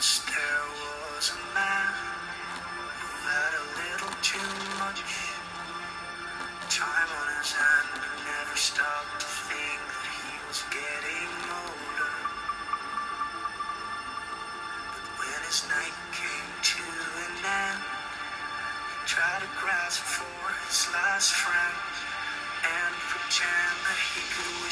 Once there was a man too much time on his hand and never stopped to think that he was getting older. But when his night came to an end, he tried to grasp for his last friend and pretend that he could wish